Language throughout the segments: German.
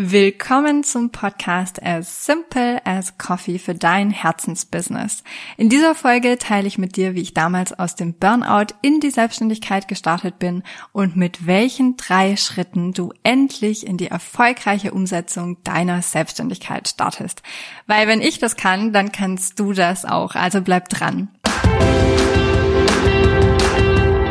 Willkommen zum Podcast As Simple as Coffee für dein Herzensbusiness. In dieser Folge teile ich mit dir, wie ich damals aus dem Burnout in die Selbstständigkeit gestartet bin und mit welchen drei Schritten du endlich in die erfolgreiche Umsetzung deiner Selbstständigkeit startest. Weil wenn ich das kann, dann kannst du das auch. Also bleib dran.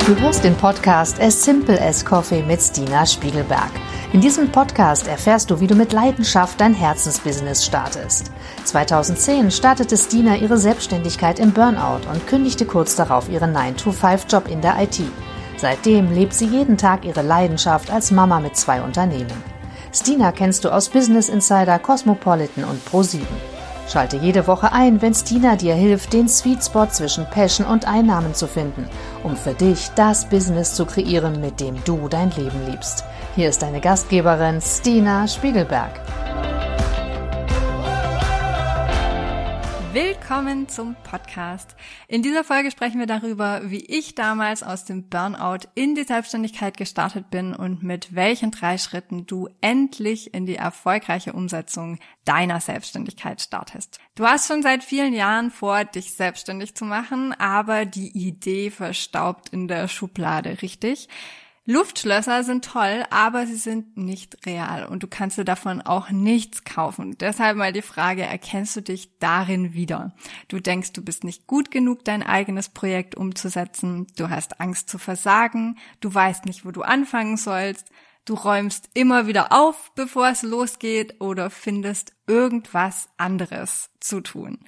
Du hörst den Podcast As Simple as Coffee mit Stina Spiegelberg. In diesem Podcast erfährst du, wie du mit Leidenschaft dein Herzensbusiness startest. 2010 startete Stina ihre Selbstständigkeit im Burnout und kündigte kurz darauf ihren 9-to-5-Job in der IT. Seitdem lebt sie jeden Tag ihre Leidenschaft als Mama mit zwei Unternehmen. Stina kennst du aus Business Insider, Cosmopolitan und Pro7. Schalte jede Woche ein, wenn Stina dir hilft, den Sweet Spot zwischen Passion und Einnahmen zu finden, um für dich das Business zu kreieren, mit dem du dein Leben liebst. Hier ist deine Gastgeberin Stina Spiegelberg. Willkommen zum Podcast. In dieser Folge sprechen wir darüber, wie ich damals aus dem Burnout in die Selbstständigkeit gestartet bin und mit welchen drei Schritten du endlich in die erfolgreiche Umsetzung deiner Selbstständigkeit startest. Du hast schon seit vielen Jahren vor, dich selbstständig zu machen, aber die Idee verstaubt in der Schublade, richtig? Luftschlösser sind toll, aber sie sind nicht real und du kannst dir davon auch nichts kaufen. Deshalb mal die Frage, erkennst du dich darin wieder? Du denkst, du bist nicht gut genug, dein eigenes Projekt umzusetzen, du hast Angst zu versagen, du weißt nicht, wo du anfangen sollst, du räumst immer wieder auf, bevor es losgeht oder findest irgendwas anderes zu tun.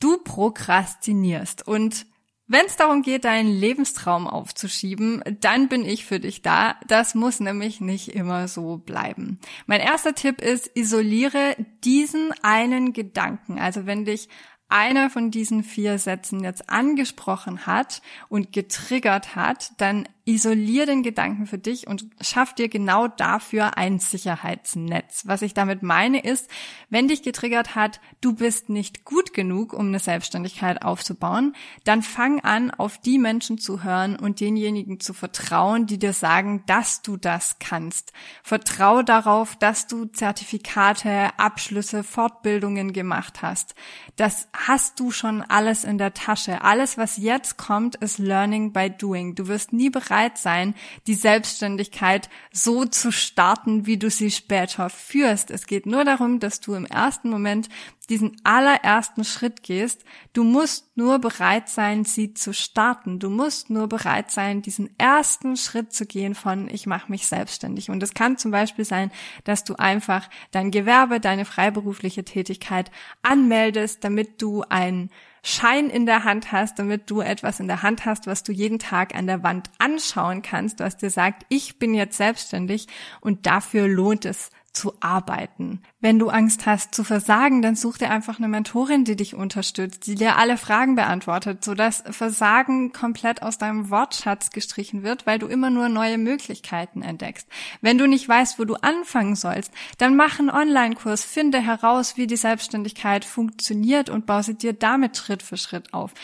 Du prokrastinierst und wenn es darum geht, deinen Lebenstraum aufzuschieben, dann bin ich für dich da. Das muss nämlich nicht immer so bleiben. Mein erster Tipp ist, isoliere diesen einen Gedanken. Also wenn dich einer von diesen vier Sätzen jetzt angesprochen hat und getriggert hat, dann Isolier den Gedanken für dich und schaff dir genau dafür ein Sicherheitsnetz. Was ich damit meine ist, wenn dich getriggert hat, du bist nicht gut genug, um eine Selbstständigkeit aufzubauen, dann fang an, auf die Menschen zu hören und denjenigen zu vertrauen, die dir sagen, dass du das kannst. Vertrau darauf, dass du Zertifikate, Abschlüsse, Fortbildungen gemacht hast. Das hast du schon alles in der Tasche. Alles, was jetzt kommt, ist Learning by Doing. Du wirst nie bereit bereit sein, die Selbstständigkeit so zu starten, wie du sie später führst. Es geht nur darum, dass du im ersten Moment diesen allerersten Schritt gehst. Du musst nur bereit sein, sie zu starten. Du musst nur bereit sein, diesen ersten Schritt zu gehen von ich mache mich selbstständig. Und es kann zum Beispiel sein, dass du einfach dein Gewerbe, deine freiberufliche Tätigkeit anmeldest, damit du ein Schein in der Hand hast, damit du etwas in der Hand hast, was du jeden Tag an der Wand anschauen kannst, was dir sagt, ich bin jetzt selbstständig und dafür lohnt es zu arbeiten. Wenn du Angst hast zu versagen, dann such dir einfach eine Mentorin, die dich unterstützt, die dir alle Fragen beantwortet, sodass Versagen komplett aus deinem Wortschatz gestrichen wird, weil du immer nur neue Möglichkeiten entdeckst. Wenn du nicht weißt, wo du anfangen sollst, dann mach einen Online-Kurs, finde heraus, wie die Selbstständigkeit funktioniert und baue sie dir damit Schritt für Schritt auf.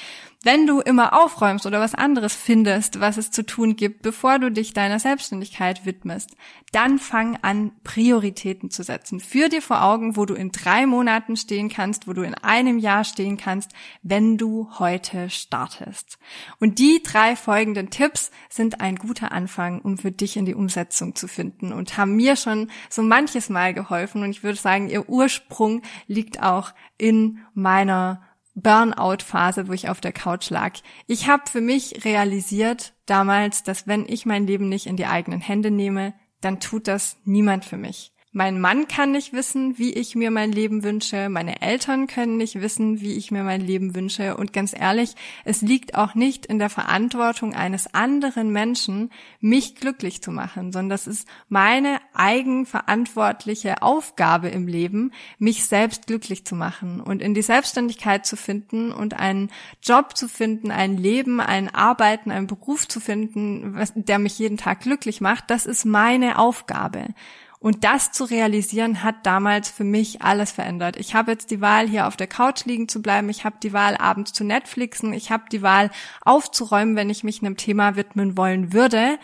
Wenn du immer aufräumst oder was anderes findest, was es zu tun gibt, bevor du dich deiner Selbstständigkeit widmest, dann fang an, Prioritäten zu setzen. Führ dir vor Augen, wo du in drei Monaten stehen kannst, wo du in einem Jahr stehen kannst, wenn du heute startest. Und die drei folgenden Tipps sind ein guter Anfang, um für dich in die Umsetzung zu finden und haben mir schon so manches Mal geholfen. Und ich würde sagen, ihr Ursprung liegt auch in meiner Burnout-Phase, wo ich auf der Couch lag. Ich habe für mich realisiert damals, dass wenn ich mein Leben nicht in die eigenen Hände nehme, dann tut das niemand für mich. Mein Mann kann nicht wissen, wie ich mir mein Leben wünsche. Meine Eltern können nicht wissen, wie ich mir mein Leben wünsche. Und ganz ehrlich, es liegt auch nicht in der Verantwortung eines anderen Menschen, mich glücklich zu machen, sondern das ist meine eigenverantwortliche Aufgabe im Leben, mich selbst glücklich zu machen und in die Selbstständigkeit zu finden und einen Job zu finden, ein Leben, ein Arbeiten, einen Beruf zu finden, der mich jeden Tag glücklich macht. Das ist meine Aufgabe. Und das zu realisieren hat damals für mich alles verändert. Ich habe jetzt die Wahl, hier auf der Couch liegen zu bleiben. Ich habe die Wahl, abends zu Netflixen. Ich habe die Wahl, aufzuräumen, wenn ich mich einem Thema widmen wollen würde.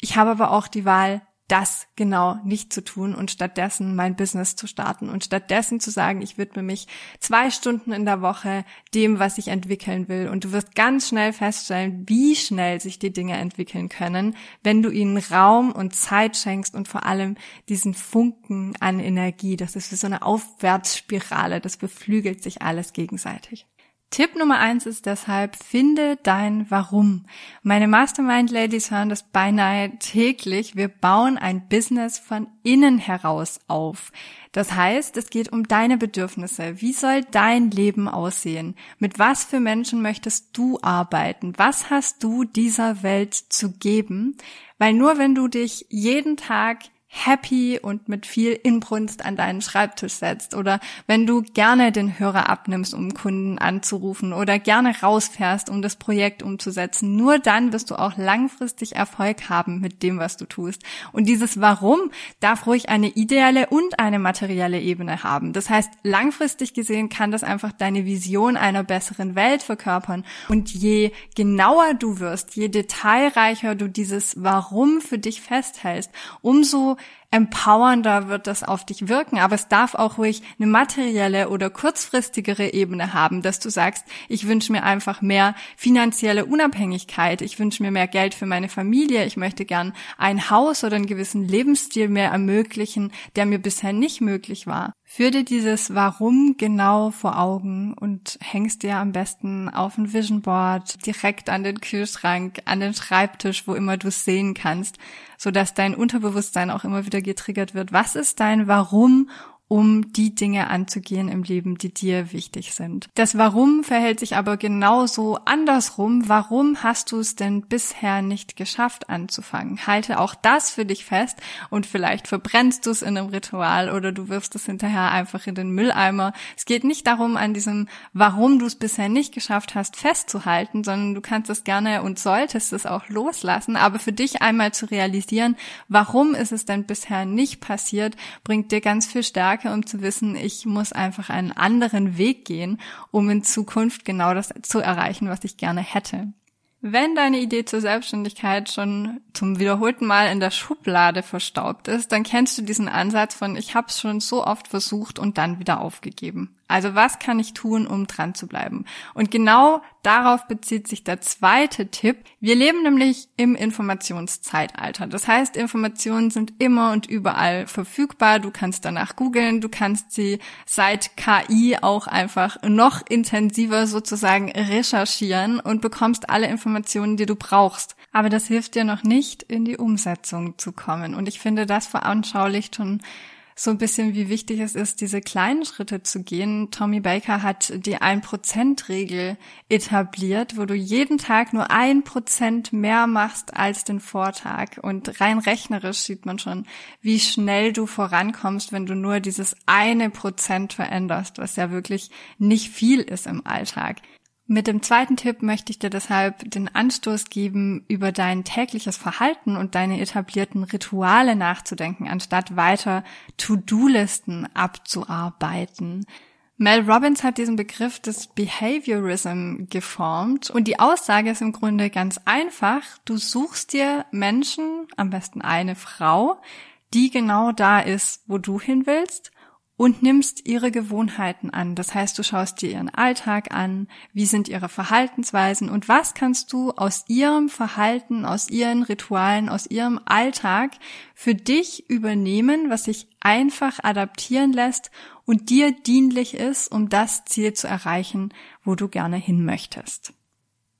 Ich habe aber auch die Wahl, das genau nicht zu tun und stattdessen mein Business zu starten und stattdessen zu sagen, ich widme mich zwei Stunden in der Woche dem, was ich entwickeln will. Und du wirst ganz schnell feststellen, wie schnell sich die Dinge entwickeln können, wenn du ihnen Raum und Zeit schenkst und vor allem diesen Funken an Energie. Das ist wie so eine Aufwärtsspirale. Das beflügelt sich alles gegenseitig. Tipp Nummer eins ist deshalb, finde dein Warum. Meine Mastermind-Ladies hören das beinahe täglich. Wir bauen ein Business von innen heraus auf. Das heißt, es geht um deine Bedürfnisse. Wie soll dein Leben aussehen? Mit was für Menschen möchtest du arbeiten? Was hast du dieser Welt zu geben? Weil nur wenn du dich jeden Tag happy und mit viel Inbrunst an deinen Schreibtisch setzt oder wenn du gerne den Hörer abnimmst, um Kunden anzurufen oder gerne rausfährst, um das Projekt umzusetzen. Nur dann wirst du auch langfristig Erfolg haben mit dem, was du tust. Und dieses Warum darf ruhig eine ideelle und eine materielle Ebene haben. Das heißt, langfristig gesehen kann das einfach deine Vision einer besseren Welt verkörpern. Und je genauer du wirst, je detailreicher du dieses Warum für dich festhältst, umso empowernder wird das auf dich wirken. Aber es darf auch ruhig eine materielle oder kurzfristigere Ebene haben, dass du sagst, ich wünsche mir einfach mehr finanzielle Unabhängigkeit, ich wünsche mir mehr Geld für meine Familie, ich möchte gern ein Haus oder einen gewissen Lebensstil mehr ermöglichen, der mir bisher nicht möglich war. Führ dir dieses Warum genau vor Augen und hängst dir am besten auf ein Vision Board, direkt an den Kühlschrank, an den Schreibtisch, wo immer du es sehen kannst, so dass dein Unterbewusstsein auch immer wieder getriggert wird. Was ist dein Warum um die Dinge anzugehen im Leben, die dir wichtig sind. Das Warum verhält sich aber genauso andersrum. Warum hast du es denn bisher nicht geschafft anzufangen? Halte auch das für dich fest und vielleicht verbrennst du es in einem Ritual oder du wirfst es hinterher einfach in den Mülleimer. Es geht nicht darum, an diesem Warum du es bisher nicht geschafft hast, festzuhalten, sondern du kannst es gerne und solltest es auch loslassen. Aber für dich einmal zu realisieren, warum ist es denn bisher nicht passiert, bringt dir ganz viel Stärke Stärke, um zu wissen, ich muss einfach einen anderen Weg gehen, um in Zukunft genau das zu erreichen, was ich gerne hätte. Wenn deine Idee zur Selbstständigkeit schon zum wiederholten Mal in der Schublade verstaubt ist, dann kennst du diesen Ansatz von ich habe es schon so oft versucht und dann wieder aufgegeben. Also was kann ich tun, um dran zu bleiben? Und genau darauf bezieht sich der zweite Tipp. Wir leben nämlich im Informationszeitalter. Das heißt, Informationen sind immer und überall verfügbar. Du kannst danach googeln, du kannst sie seit KI auch einfach noch intensiver sozusagen recherchieren und bekommst alle Informationen, die du brauchst. Aber das hilft dir noch nicht, in die Umsetzung zu kommen. Und ich finde, das veranschaulicht schon so ein bisschen, wie wichtig es ist, diese kleinen Schritte zu gehen. Tommy Baker hat die Ein-Prozent-Regel etabliert, wo du jeden Tag nur ein Prozent mehr machst als den Vortag. Und rein rechnerisch sieht man schon, wie schnell du vorankommst, wenn du nur dieses eine Prozent veränderst, was ja wirklich nicht viel ist im Alltag. Mit dem zweiten Tipp möchte ich dir deshalb den Anstoß geben, über dein tägliches Verhalten und deine etablierten Rituale nachzudenken, anstatt weiter To-Do-Listen abzuarbeiten. Mel Robbins hat diesen Begriff des Behaviorism geformt und die Aussage ist im Grunde ganz einfach. Du suchst dir Menschen, am besten eine Frau, die genau da ist, wo du hin willst und nimmst ihre Gewohnheiten an. Das heißt, du schaust dir ihren Alltag an, wie sind ihre Verhaltensweisen und was kannst du aus ihrem Verhalten, aus ihren Ritualen, aus ihrem Alltag für dich übernehmen, was sich einfach adaptieren lässt und dir dienlich ist, um das Ziel zu erreichen, wo du gerne hin möchtest.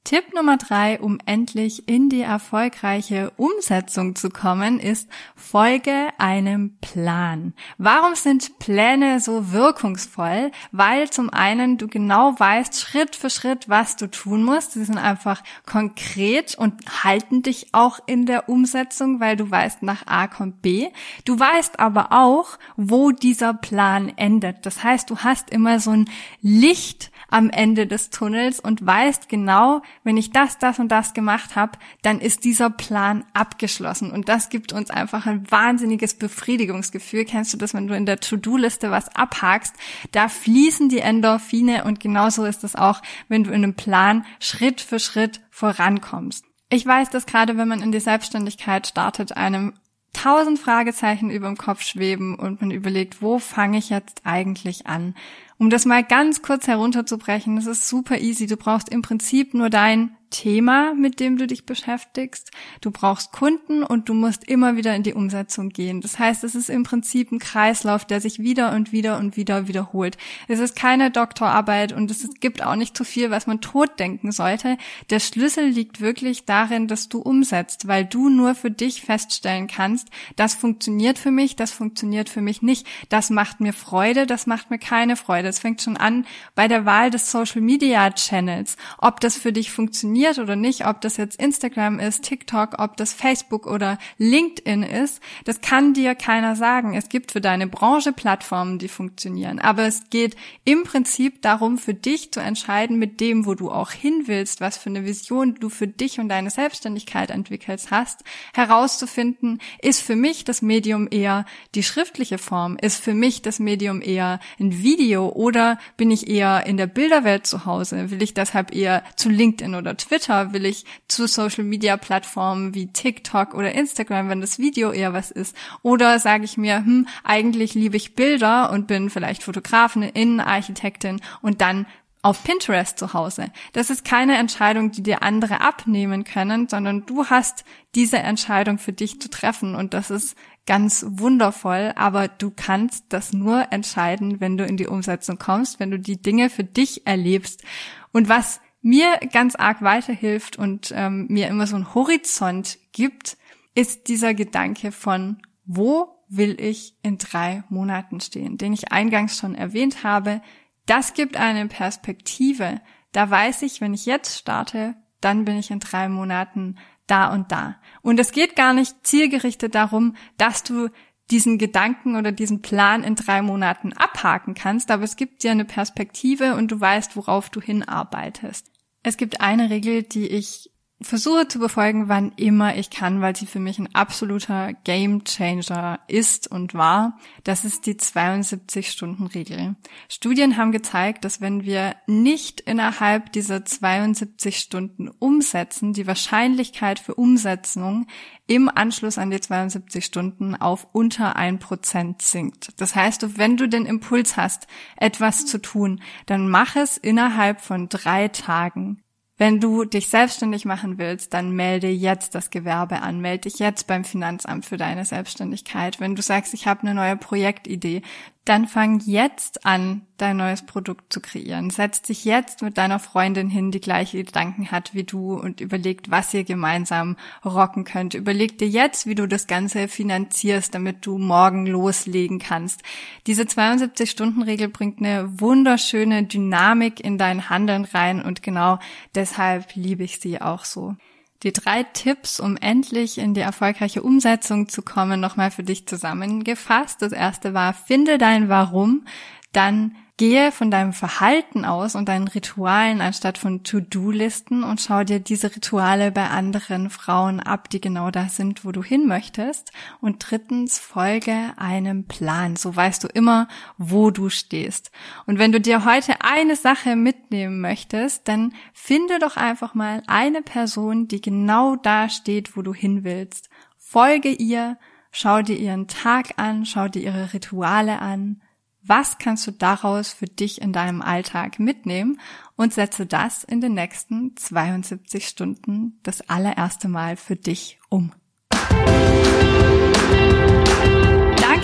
Tipp Nummer drei, um endlich in die erfolgreiche Umsetzung zu kommen, ist folge einem Plan. Warum sind Pläne so wirkungsvoll? Weil zum einen du genau weißt, Schritt für Schritt, was du tun musst. Sie sind einfach konkret und halten dich auch in der Umsetzung, weil du weißt, nach A kommt B. Du weißt aber auch, wo dieser Plan endet. Das heißt, du hast immer so ein Licht am Ende des Tunnels und weißt genau, wenn ich das, das und das gemacht habe, dann ist dieser Plan abgeschlossen. Und das gibt uns einfach ein wahnsinniges Befriedigungsgefühl. Kennst du das, wenn du in der To-Do-Liste was abhakst? Da fließen die Endorphine und genauso ist es auch, wenn du in einem Plan Schritt für Schritt vorankommst. Ich weiß, dass gerade wenn man in die Selbstständigkeit startet, einem tausend Fragezeichen über dem Kopf schweben und man überlegt, wo fange ich jetzt eigentlich an? Um das mal ganz kurz herunterzubrechen, das ist super easy. Du brauchst im Prinzip nur dein Thema, mit dem du dich beschäftigst. Du brauchst Kunden und du musst immer wieder in die Umsetzung gehen. Das heißt, es ist im Prinzip ein Kreislauf, der sich wieder und wieder und wieder wiederholt. Es ist keine Doktorarbeit und es gibt auch nicht zu viel, was man tot denken sollte. Der Schlüssel liegt wirklich darin, dass du umsetzt, weil du nur für dich feststellen kannst, das funktioniert für mich, das funktioniert für mich nicht, das macht mir Freude, das macht mir keine Freude. Es fängt schon an bei der Wahl des Social Media Channels, ob das für dich funktioniert funktioniert oder nicht, ob das jetzt Instagram ist, TikTok, ob das Facebook oder LinkedIn ist, das kann dir keiner sagen. Es gibt für deine Branche Plattformen, die funktionieren. Aber es geht im Prinzip darum, für dich zu entscheiden, mit dem, wo du auch hin willst, was für eine Vision du für dich und deine Selbstständigkeit entwickelt hast, herauszufinden, ist für mich das Medium eher die schriftliche Form, ist für mich das Medium eher ein Video oder bin ich eher in der Bilderwelt zu Hause, will ich deshalb eher zu LinkedIn oder Twitter Twitter? Will ich zu Social Media Plattformen wie TikTok oder Instagram, wenn das Video eher was ist? Oder sage ich mir, hm, eigentlich liebe ich Bilder und bin vielleicht Fotografin, Innenarchitektin und dann auf Pinterest zu Hause. Das ist keine Entscheidung, die dir andere abnehmen können, sondern du hast diese Entscheidung für dich zu treffen und das ist ganz wundervoll, aber du kannst das nur entscheiden, wenn du in die Umsetzung kommst, wenn du die Dinge für dich erlebst. Und was mir ganz arg weiterhilft und ähm, mir immer so einen Horizont gibt, ist dieser Gedanke von, wo will ich in drei Monaten stehen, den ich eingangs schon erwähnt habe. Das gibt eine Perspektive. Da weiß ich, wenn ich jetzt starte, dann bin ich in drei Monaten da und da. Und es geht gar nicht zielgerichtet darum, dass du diesen Gedanken oder diesen Plan in drei Monaten abhaken kannst, aber es gibt dir eine Perspektive und du weißt, worauf du hinarbeitest. Es gibt eine Regel, die ich versuche zu befolgen, wann immer ich kann, weil sie für mich ein absoluter Game Changer ist und war. Das ist die 72-Stunden-Regel. Studien haben gezeigt, dass wenn wir nicht innerhalb dieser 72 Stunden umsetzen, die Wahrscheinlichkeit für Umsetzung im Anschluss an die 72 Stunden auf unter ein Prozent sinkt. Das heißt, wenn du den Impuls hast, etwas zu tun, dann mach es innerhalb von drei Tagen. Wenn du dich selbstständig machen willst, dann melde jetzt das Gewerbe an, melde dich jetzt beim Finanzamt für deine Selbstständigkeit. Wenn du sagst, ich habe eine neue Projektidee, dann fang jetzt an, dein neues Produkt zu kreieren. Setz dich jetzt mit deiner Freundin hin, die gleiche Gedanken hat wie du und überlegt, was ihr gemeinsam rocken könnt. Überleg dir jetzt, wie du das Ganze finanzierst, damit du morgen loslegen kannst. Diese 72-Stunden-Regel bringt eine wunderschöne Dynamik in dein Handeln rein und genau deshalb liebe ich sie auch so. Die drei Tipps, um endlich in die erfolgreiche Umsetzung zu kommen, nochmal für dich zusammengefasst. Das erste war, finde dein Warum, dann Gehe von deinem Verhalten aus und deinen Ritualen anstatt von To-Do-Listen und schau dir diese Rituale bei anderen Frauen ab, die genau da sind, wo du hin möchtest. Und drittens, folge einem Plan. So weißt du immer, wo du stehst. Und wenn du dir heute eine Sache mitnehmen möchtest, dann finde doch einfach mal eine Person, die genau da steht, wo du hin willst. Folge ihr, schau dir ihren Tag an, schau dir ihre Rituale an was kannst du daraus für dich in deinem Alltag mitnehmen und setze das in den nächsten 72 Stunden das allererste Mal für dich um.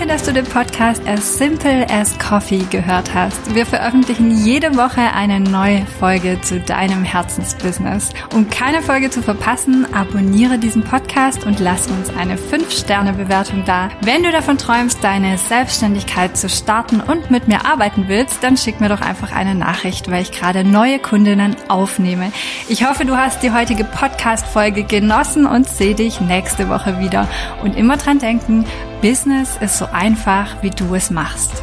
Dass du den Podcast As Simple as Coffee gehört hast. Wir veröffentlichen jede Woche eine neue Folge zu deinem Herzensbusiness. Um keine Folge zu verpassen, abonniere diesen Podcast und lass uns eine 5-Sterne-Bewertung da. Wenn du davon träumst, deine Selbstständigkeit zu starten und mit mir arbeiten willst, dann schick mir doch einfach eine Nachricht, weil ich gerade neue Kundinnen aufnehme. Ich hoffe, du hast die heutige Podcast-Folge genossen und sehe dich nächste Woche wieder. Und immer dran denken, Business ist so einfach, wie du es machst.